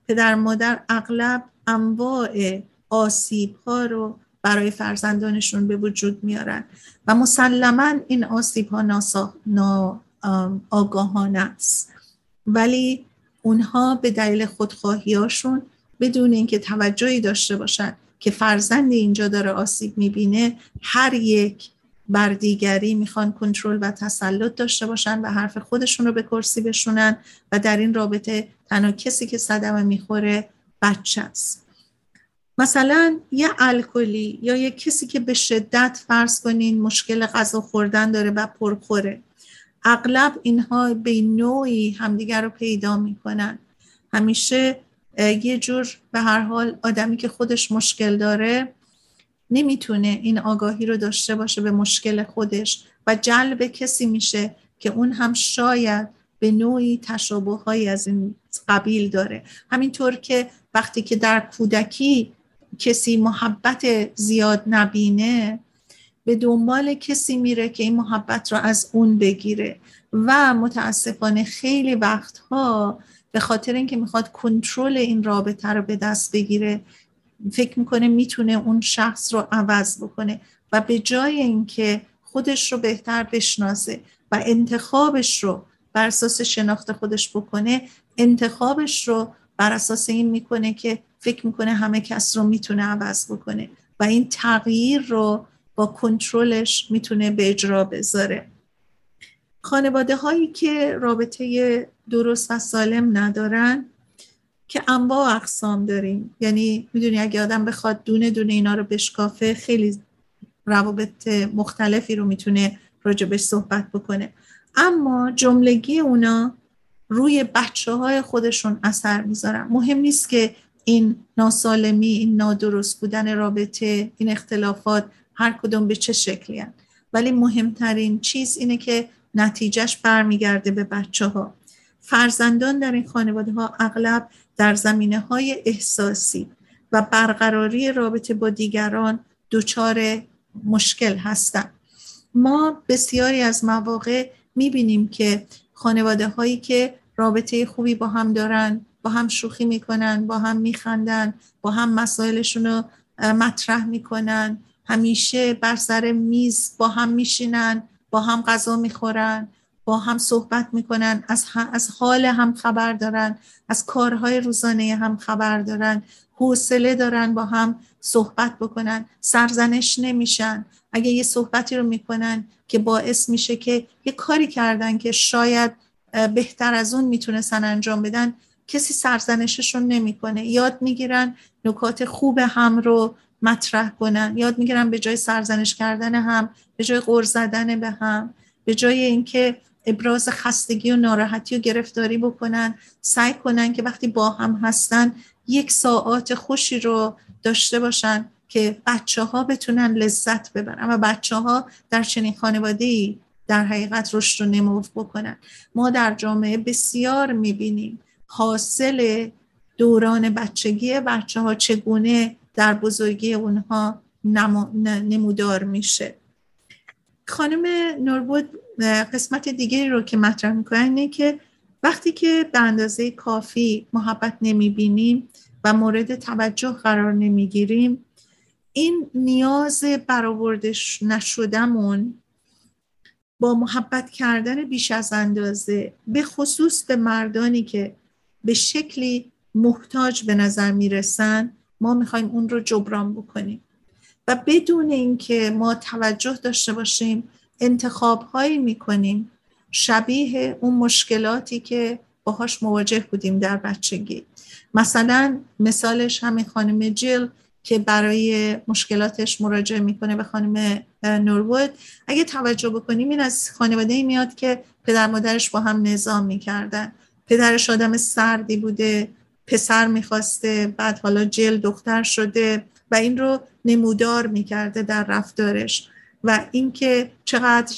پدر مادر اغلب انواع آسیب ها رو برای فرزندانشون به وجود میارن و مسلما این آسیب ها نا آگاهانه است. ولی اونها به دلیل خودخواهیاشون بدون اینکه توجهی داشته باشن که فرزند اینجا داره آسیب می‌بینه هر یک بر دیگری می‌خوان کنترل و تسلط داشته باشن و حرف خودشون رو به کرسی بشونن و در این رابطه تنها کسی که صدمه می‌خوره بچه است. مثلا یه الکلی یا یه کسی که به شدت فرض کنین مشکل غذا خوردن داره و پرخوره. اغلب اینها به نوعی همدیگر رو پیدا می‌کنن. همیشه یه جور به هر حال آدمی که خودش مشکل داره نمی‌تونه این آگاهی رو داشته باشه به مشکل خودش و جلب کسی میشه که اون هم شاید به نوعی تشابه از این قبیل داره. همینطور که وقتی که در کودکی کسی محبت زیاد نبینه به دنبال کسی میره که این محبت رو از اون بگیره. و متاسفانه خیلی وقتها به خاطر اینکه می‌خواد کنترل این رابطه رو به دست بگیره فکر می‌کنه می‌تونه اون شخص رو عوض بکنه و به جای اینکه خودش رو بهتر بشناسه و انتخابش رو بر اساس شناخت خودش بکنه انتخابش رو بر اساس این می‌کنه که فکر می‌کنه همه کس رو می‌تونه عوض بکنه. و این تغییر رو با کنترلش می‌تونه به اجرا بذاره. خانواده هایی که رابطه درست و سالم ندارن که انواع اقسام داریم. یعنی می‌دونی اگه آدم بخواد دونه دونه اینا رو بشکافه خیلی روابط مختلفی رو می‌تونه راجبش صحبت بکنه. اما جملگی اونا روی بچه های خودشون اثر می‌ذارن. مهم نیست که این ناسالمی این نادرست بودن رابطه این اختلافات هر کدوم به چه شکلی هن. ولی مهمترین چیز اینه که نتیجهش برمیگرده به بچه ها فرزندان در این خانواده ها اغلب در زمینه های احساسی و برقراری رابطه با دیگران دچار مشکل هستند ما بسیاری از مواقع می‌بینیم که خانواده هایی که رابطه خوبی با هم دارن با هم شوخی می‌کنن با هم میخندن با هم مسائلشون رو مطرح می‌کنن همیشه بر سر میز با هم میشینن با هم غذا می‌خورن با هم صحبت می‌کنن از, از حال هم خبر دارن از کارهای روزانه هم خبر دارن حوصله دارن با هم صحبت بکنن سرزنش نمیشن. اگه یه صحبتی رو می‌کنن که باعث میشه که یه کاری کردن که شاید بهتر از اون می‌تونستن انجام بدن کسی سرزنششون نمی‌کنه. یاد می‌گیرن نکات خوب هم رو مطرح کنن. یاد می‌گیرن به جای سرزنش کردن هم به جای غور زدن به هم به جای اینکه ابراز خستگی و ناراحتی و گرفتاری بکنن سعی کنن که وقتی با هم هستن یک ساعات خوشی رو داشته باشن که بچه ها بتونن لذت ببرن و بچه ها در چنین خانواده ای در حقیقت رشد و نمو بکنن. ما در جامعه بسیار می‌بینیم حاصل دوران بچگی بچه ها چگونه در بزرگی اونها نمودار میشه. خانم نوربود قسمت دیگری رو که مطرح می‌کنن اینه که وقتی که به اندازه کافی محبت نمی‌بینیم و مورد توجه قرار نمی‌گیریم این نیاز برآورده نشدمون با محبت کردن بیش از اندازه به خصوص به مردانی که به شکلی محتاج به نظر می‌رسن ما می‌خوایم اون رو جبران بکنیم. و بدون اینکه ما توجه داشته باشیم انتخاب هایی می‌کنیم شبیه اون مشکلاتی که باهاش مواجه بودیم در بچگی. مثلا مثالش همین خانم جیل که برای مشکلاتش مراجعه می‌کنه به خانم نورود. اگه توجه بکنیم این از خانواده ای میاد که پدر مادرش با هم نظام می‌کردن. پدرش آدم سردی بوده پسر می‌خواسته بعد حالا جل دختر شده و این رو نمودار می‌کرده در رفتارش و اینکه چقدر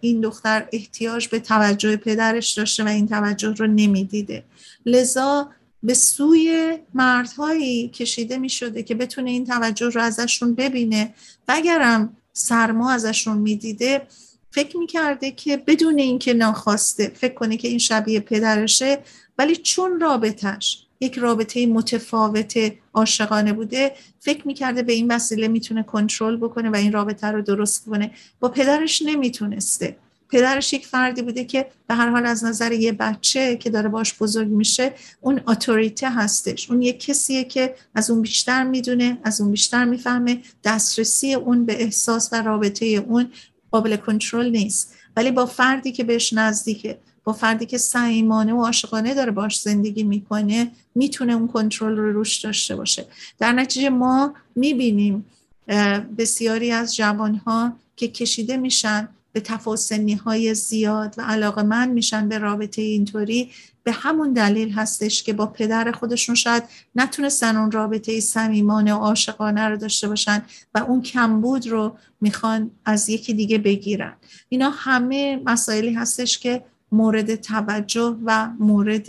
این دختر احتیاج به توجه پدرش داشته و این توجه رو نمی‌دیده. لذا به سوی مردهایی کشیده می شده که بتونه این توجه رو ازشون ببینه و اگرم سرما ازشون می‌دیده فکر می‌کرده که بدون اینکه ناخواسته فکر کنه که این شبیه پدرشه ولی چون رابطش یک رابطه متفاوت عاشقانه بوده. فکر می‌کرده به این وسیله می‌تونه کنترل بکنه و این رابطه رو درست کنه. با پدرش نمی‌تونسته. پدرش یک فردی بوده که به هر حال از نظر یه بچه که داره باش بزرگ میشه اون اتوریته هستش. اون یک کسیه که از اون بیشتر می‌دونه از اون بیشتر می‌فهمه. دسترسی اون به احساس و رابطه اون قابل کنترل نیست. ولی با فردی که بهش نزدیکه. با فردی که صمیمانه و عاشقانه داره باش زندگی می‌کنه می‌تونه اون کنترل رو روش داشته باشه. در نتیجه ما می‌بینیم بسیاری از جوانها که کشیده میشن به تفاصنی های زیاد و علاقه من میشن به رابطه اینطوری. به همون دلیل هستش که با پدر خودشون شاید نتونستن اون رابطه صمیمانه و عاشقانه رو داشته باشن و اون کمبود رو می‌خوان از یکی دیگه بگیرن. اینا همه مسائلی هستش که مورد توجه و مورد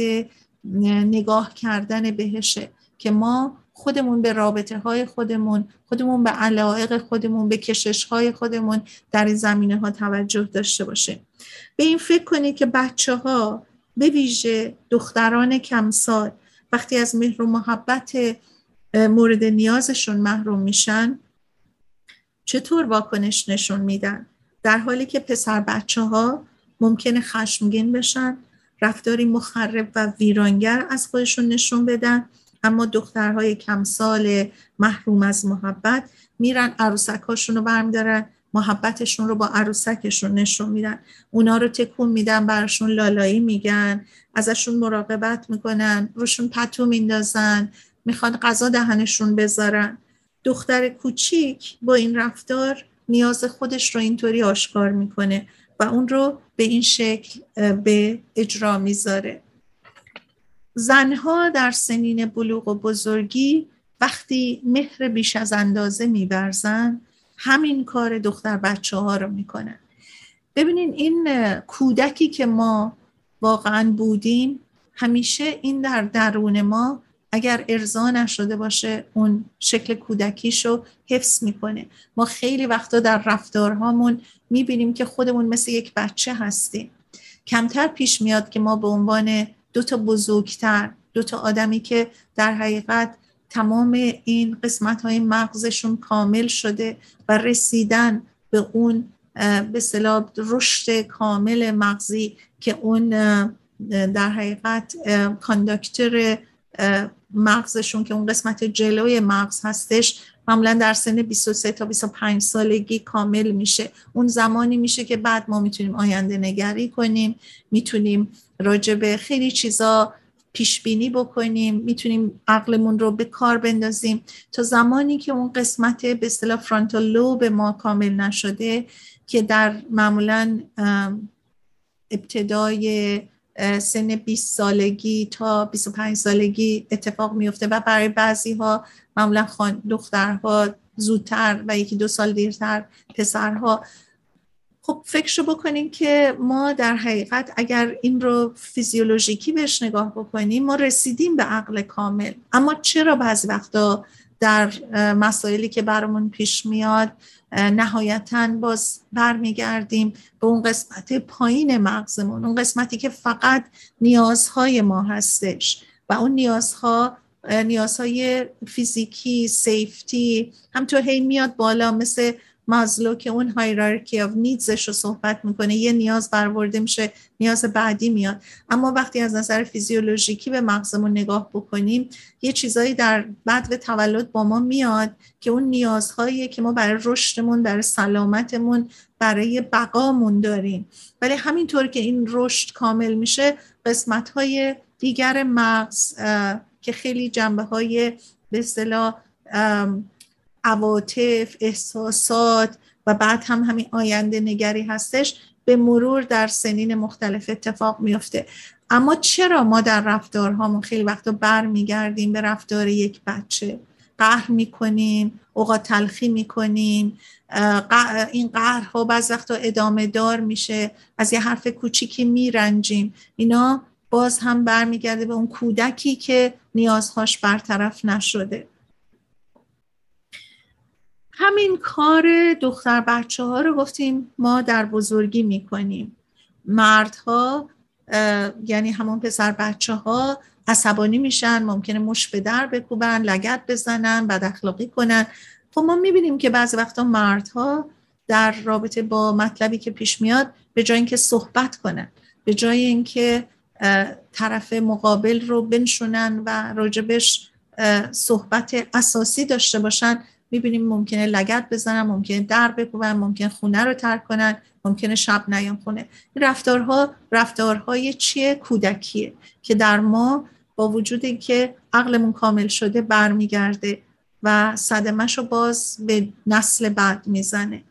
نگاه کردن بهشه که ما خودمون به رابطه های خودمون خودمون به علایق خودمون به کشش های خودمون در این زمینه ها توجه داشته باشه به این فکر کنید که بچه ها به ویژه دختران کمسال وقتی از مهر و محبت مورد نیازشون محروم میشن چطور واکنش نشون میدن؟ در حالی که پسر بچه ها ممکنه خشمگین بشن رفتاری مخرب و ویرانگر از خودشون نشون بدن. اما دخترهای کمسال محروم از محبت میرن عروسک هاشون رو برمیدارن محبتشون رو با عروسکشون نشون میدن. اونا رو تکون میدن براشون لالایی میگن ازشون مراقبت می‌کنن روشون پتو میندازن می‌خوان غذا دهنشون بذارن. دختر کوچیک با این رفتار نیاز خودش رو اینطوری آشکار می‌کنه و اون رو به این شکل به اجرا می‌ذاره. زنها در سنین بلوغ و بزرگی وقتی مهر بیش از اندازه میبرزن همین کار دختر بچه ها رو می‌کنن. ببینین این کودکی که ما واقعا بودیم همیشه این در درون ما اگر ارضا نشده باشه اون شکل کودکیشو حفظ می‌کنه. ما خیلی وقتا در رفتارهامون می‌بینیم که خودمون مثل یک بچه هستیم. کمتر پیش میاد که ما به عنوان دو تا بزرگتر دو تا آدمی که در حقیقت تمام این قسمت های مغزشون کامل شده و رسیدن به اون به صلاح رشد کامل مغزی که اون در حقیقت کانداکتر مغزشون که اون قسمت جلوی مغز هستش معمولا در سن 23 تا 25 سالگی کامل میشه. اون زمانی میشه که بعد ما می‌تونیم آینده نگری کنیم می‌تونیم راجع به خیلی چیزا پیش بینی بکنیم می‌تونیم عقلمون رو به کار بندازیم. تا زمانی که اون قسمت به اصطلاح فرانتال لوب ما کامل نشده که در معمولا ابتدای سن 20 سالگی تا 25 سالگی اتفاق میفته و برای بعضی ها معمولا دخترها زودتر و یکی دو سال دیرتر پسرها. خب فکر بکنیم که ما در حقیقت اگر این رو فیزیولوژیکی بهش نگاه بکنیم ما رسیدیم به عقل کامل. اما چرا بعضی وقتا در مسائلی که برامون پیش میاد نهایتا باز برمیگردیم به اون قسمت پایین مغزمون اون قسمتی که فقط نیازهای ما هستش و اون نیازها نیازهای فیزیکی سیفتی همطور هی میاد بالا مثل مازلو که اون هایرارکی آف نیدزش رو صحبت می‌کنه یه نیاز برورده میشه نیاز بعدی میاد. اما وقتی از نظر فیزیولوژیکی به مغزمون نگاه بکنیم یه چیزایی در بعد به تولد با ما میاد که اون نیازهایی که ما برای رشدمون برای سلامتمون برای بقامون داریم. ولی همینطور که این رشد کامل میشه قسمت های دیگر مغز که خیلی جنبه های به اصطلاح عواطف احساسات و بعد هم همین آینده نگری هستش به مرور در سنین مختلف اتفاق میفته. اما چرا ما در رفتارهامون خیلی وقتا برمیگردیم به رفتار یک بچه؟ قهر می‌کنیم اوقات تلخی می‌کنیم این قهرها بعض وقتا ادامه دار میشه از یه حرف کوچیکی میرنجیم. اینا باز هم برمیگرده به اون کودکی که نیازهاش برطرف نشده. همین کار دختر بچه ها رو گفتیم ما در بزرگی می‌کنیم. مردها یعنی همون پسر بچه ها عصبانی میشن ممکنه مش به در بکوبن لگت بزنن بد اخلاقی کنن. خب ما می‌بینیم که بعضی وقتا مردها در رابطه با مطلبی که پیش میاد به جای اینکه صحبت کنن به جای اینکه طرف مقابل رو بنشونن و راجبش صحبت اساسی داشته باشن می‌بینیم ممکنه لگت بزنن ممکنه در بکوبن ممکنه خونه رو ترک کنن ممکنه شب نیام خونه. این رفتارها رفتارهای چیه؟ کودکیه که در ما با وجود که عقلمون کامل شده برمیگرده و صدمش رو باز به نسل بعد می‌زنه.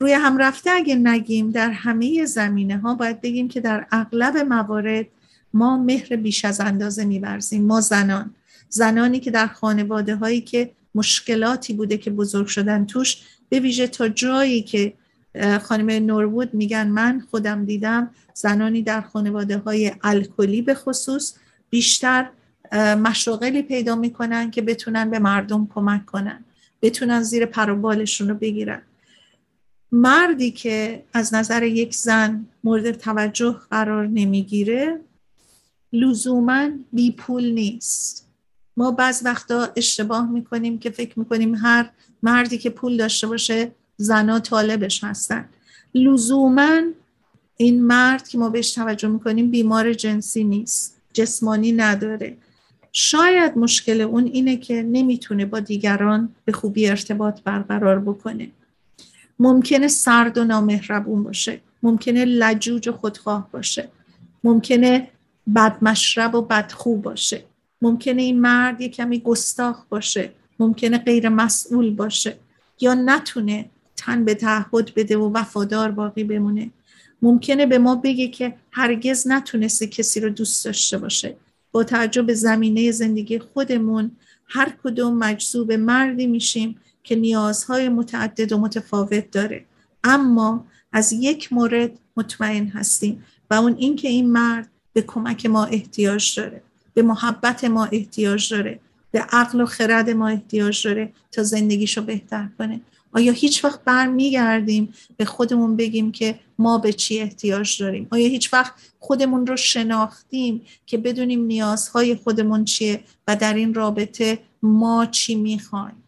روی هم رفته اگه نگیم در همه زمینه ها باید بگیم که در اغلب موارد ما مهر بیش از اندازه میورزیم. ما زنان. زنانی که در خانواده هایی که مشکلاتی بوده که بزرگ شدن توش به ویژه تا جایی که خانم نورود میگن من خودم دیدم زنانی در خانواده های الکلی به خصوص بیشتر مشاغلی پیدا می‌کنن که بتونن به مردم کمک کنن بتونن زیر پروبالشون رو بگیرن. مردی که از نظر یک زن مورد توجه قرار نمی‌گیره لزوما بی پول نیست. ما بعض وقتا اشتباه می‌کنیم که فکر می‌کنیم هر مردی که پول داشته باشه زنا طالبش هستن. لزوما این مرد که ما بهش توجه می‌کنیم بیمار جنسی نیست جسمانی نداره. شاید مشکل اون اینه که نمی‌تونه با دیگران به خوبی ارتباط برقرار بکنه. ممکنه سرد و نامهربون باشه ممکنه لجوج و خودخواه باشه ممکنه بدمشرب و بدخو باشه. ممکنه این مرد یه کمی گستاخ باشه ممکنه غیر مسئول باشه یا نتونه تن به تعهد بده و وفادار باقی بمونه. ممکنه به ما بگه که هرگز نتونسته کسی رو دوست داشته باشه. با توجه به زمینه زندگی خودمون هر کدوم مجذوب مردی میشیم که نیازهای متعدد و متفاوت داره. اما از یک مورد مطمئن هستیم و اون اینکه این مرد به کمک ما احتیاج داره. به محبت ما احتیاج داره. به عقل و خرد ما احتیاج داره تا زندگیشو بهتر کنه. آیا هیچ وقت برمیگردیم به خودمون بگیم که ما به چی احتیاج داریم؟ آیا هیچ وقت خودمون رو شناختیم که بدونیم نیازهای خودمون چیه و در این رابطه ما چی می‌خوایم؟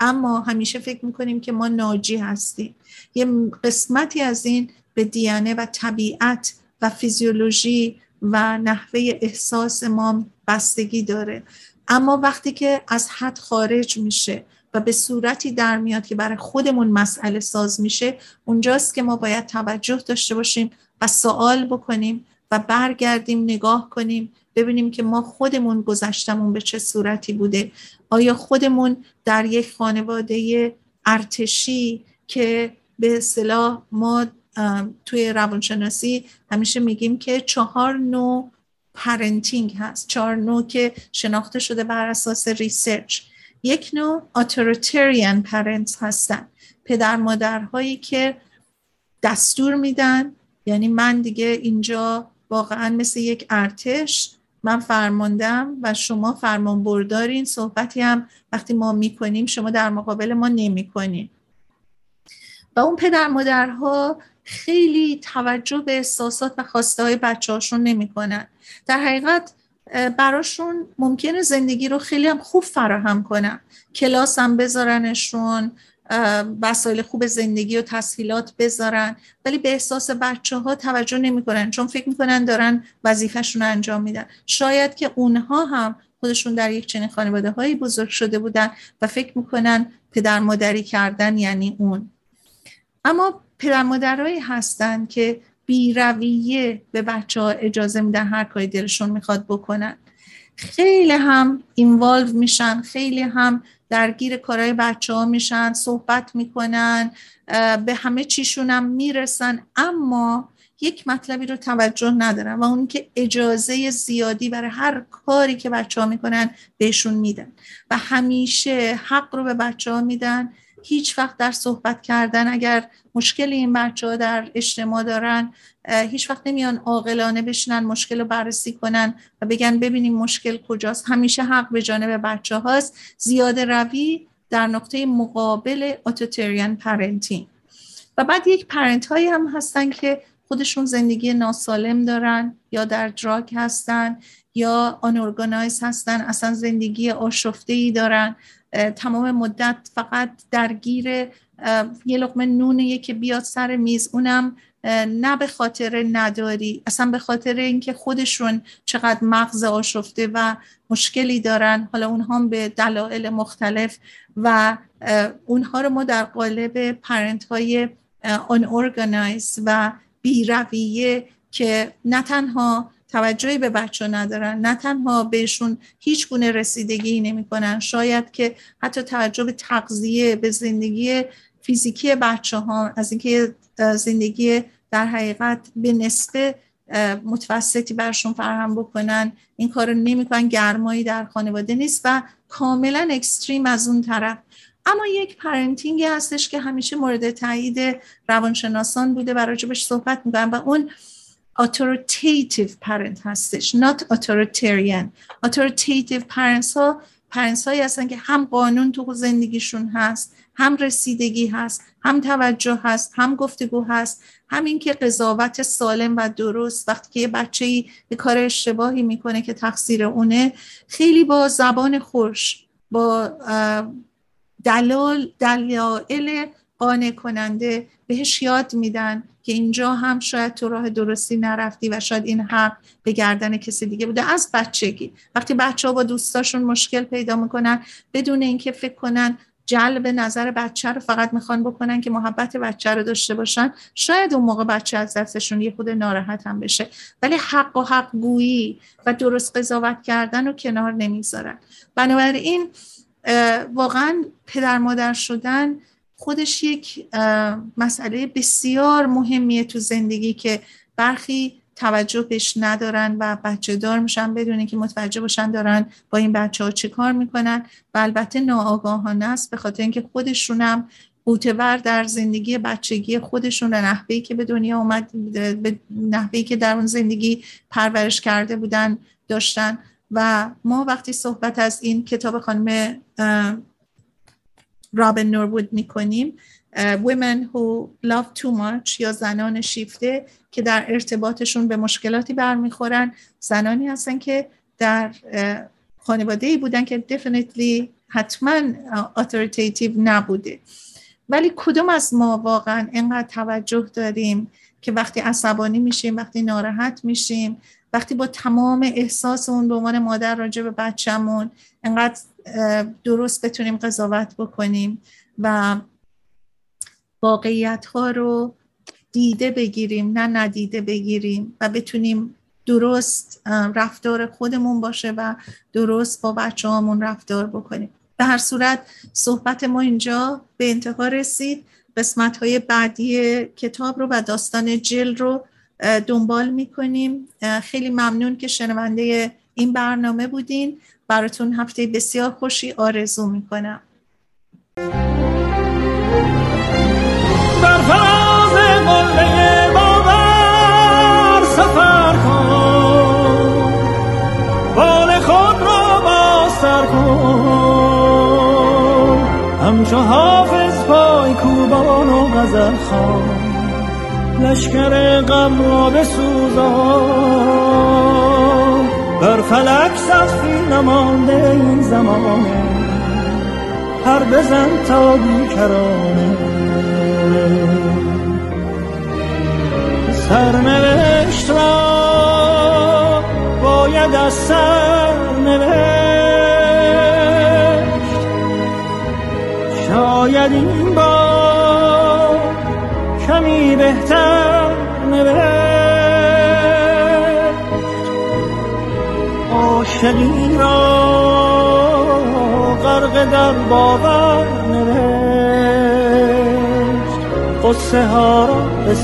اما همیشه فکر می‌کنیم که ما ناجی هستیم. یه قسمتی از این به دیانه و طبیعت و فیزیولوژی و نحوه احساس ما بستگی داره. اما وقتی که از حد خارج میشه و به صورتی در میاد که برای خودمون مسئله ساز میشه اونجاست که ما باید توجه داشته باشیم و سوال بکنیم و برگردیم نگاه کنیم ببینیم که ما خودمون گذشتمون به چه صورتی بوده. آیا خودمون در یک خانواده ارتشی که به اصطلاح ما توی روانشناسی همیشه میگیم که چهار نوع parenting هست. چهار نوع که شناخته شده بر اساس research. یک نوع authoritarian parent هستن. پدر مادرهایی که دستور میدن. یعنی من دیگه اینجا واقعا مثل یک ارتش من فرماندم و شما فرمان بردارین صحبتی هم وقتی ما می‌کنیم شما در مقابل ما نمی‌کنین. و اون پدر مادرها خیلی توجه به احساسات و خواسته های بچه هاشون نمی کنن. در حقیقت براشون ممکنه زندگی رو خیلی هم خوب فراهم کنن. کلاس هم بذارنشون وسایل خوب زندگی و تسهیلات بذارن ولی به احساس بچه ها توجه نمی‌کنن چون فکر می‌کنن دارن وظیفهشون رو انجام میدن. شاید که اونها هم خودشون در یک چنین خانواده هایی بزرگ شده بودن و فکر می‌کنن پدر مادری کردن یعنی اون. اما پدر مادرهایی هستن که بیرویه به بچه ها اجازه میدن هر کاری دلشون می‌خواد بکنن. خیلی هم اینوالو میشن خیلی هم درگیر کارهای بچه ها میشن صحبت می‌کنن به همه چیشون هم می‌رسن. اما یک مطلبی رو توجه ندارن و اون که اجازه زیادی برای هر کاری که بچه ها می‌کنن بهشون میدن. و همیشه حق رو به بچه ها میدن. هیچ وقت در صحبت کردن اگر مشکل این بچه در اجتماع دارن هیچ وقت نمیان عاقلانه بشینن مشکل رو بررسی کنن و بگن ببینیم مشکل کجاست. همیشه حق به جانب بچه هاست. زیاده روی در نقطه مقابل authoritarian parenting و بعد یک parent هایی هم هستن که خودشون زندگی ناسالم دارن یا در drug هستن یا آنورگانایز هستن اصلا زندگی آشفته ای دارن. تمام مدت فقط درگیر یه لقمه نونه که بیاد سر میز اونم نه به خاطر نداری اصلا به خاطر اینکه خودشون چقدر مغز آشفته و مشکلی دارن. حالا اونها هم به دلایل مختلف و اونها رو ما در قالب پرنت های آن و بیرویه که نه تنها توجهی به بچه ندارن. نه تنها بهشون هیچ گونه رسیدگی نمی‌کنن شاید که حتی توجه به تغذیه به زندگی فیزیکی بچه ها از اینکه زندگی در حقیقت به نسبه متوسطی برشون فراهم بکنن. این کار رو نمی‌کنن گرمایی در خانواده نیست و کاملا اکستریم از اون طرف. اما یک پرنتینگی هستش که همیشه مورد تایید روانشناسان بوده و راجبش صحبت می‌کنن و اون authoritative parent هستش not authoritarian. Authoritative parents ها parents هایی هستن که هم قانون تو زندگیشون هست هم رسیدگی هست هم توجه هست هم گفتگو هست همین که قضاوت سالم و درست وقتی که یه بچه ای به کار اشتباهی می‌کنه که تقصیر اونه خیلی با زبان خوش با دلال دلایل قانع کننده بهش یاد میدن که اینجا هم شاید تو راه درستی نرفتی و شاید این حق به گردن کسی دیگه بوده. از بچگی. وقتی بچه ها با دوستاشون مشکل پیدا می‌کنن بدون اینکه فکر کنن جلب نظر بچه رو فقط می‌خوان بکنن که محبت بچه رو داشته باشن شاید اون موقع بچه از دستشون یه خود ناراحت هم بشه. ولی حق و حق گویی و درست قضاوت کردن رو کنار نمی‌ذارن. بنابراین واقعا پدر مادر شدن خودش یک مسئله بسیار مهمیه تو زندگی که برخی توجه بهش ندارن و بچه دار میشن بدون که متوجه باشن دارن با این بچه ها چه کار می‌کنن و البته ناآگاهانه است به خاطر اینکه خودشونم معتبر در زندگی بچگی خودشون و نحوهی که به دنیا اومد به نحوهی که در اون زندگی پرورش کرده بودن داشتن. و ما وقتی صحبت از این کتاب خانم رابن نورود می‌کنیم. women who love too much یا زنان شیفته که در ارتباطشون به مشکلاتی برمیخورن. زنانی هستن که در خانواده ای بودن که definitely حتما authoritative نبوده. ولی کدوم از ما واقعا اینقدر توجه داریم که وقتی عصبانی میشیم وقتی ناراحت میشیم وقتی با تمام احساس اون به عنوان مادر راجع به بچهمون انقدر درست بتونیم قضاوت بکنیم و واقعیت ها رو دیده بگیریم نه ندیده بگیریم و بتونیم درست رفتار خودمون باشه و درست با بچه هامون رفتار بکنیم. به هر صورت صحبت ما اینجا به انتها رسید. قسمت های بعدی کتاب رو و داستان جل رو دنبال می‌کنیم. خیلی ممنون که شنونده این برنامه بودین. براتون هفته بسیار خوشی آرزو می‌کنم. بر فراز قله باور سفر کن. بال خود را با سر کن. همچو حافظ پای کوبان و غزل خان لشکر غم را بسوزان. بر فلک سخفی نمانده این زمانه هر بزن تا بیکرانه. سرنوشت را باید از سرنوشت. شاید این بار عاشقی را غرق در باور نوشت. قصه ها را به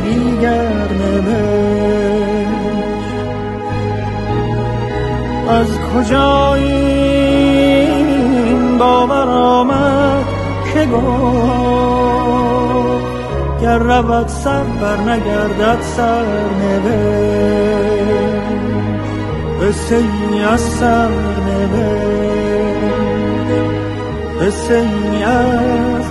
دیگر نوشت. از کجا این باور آمد که گفت گر رود سر بر نگردد سر نوشت. ای از سر نوشت قصه ای از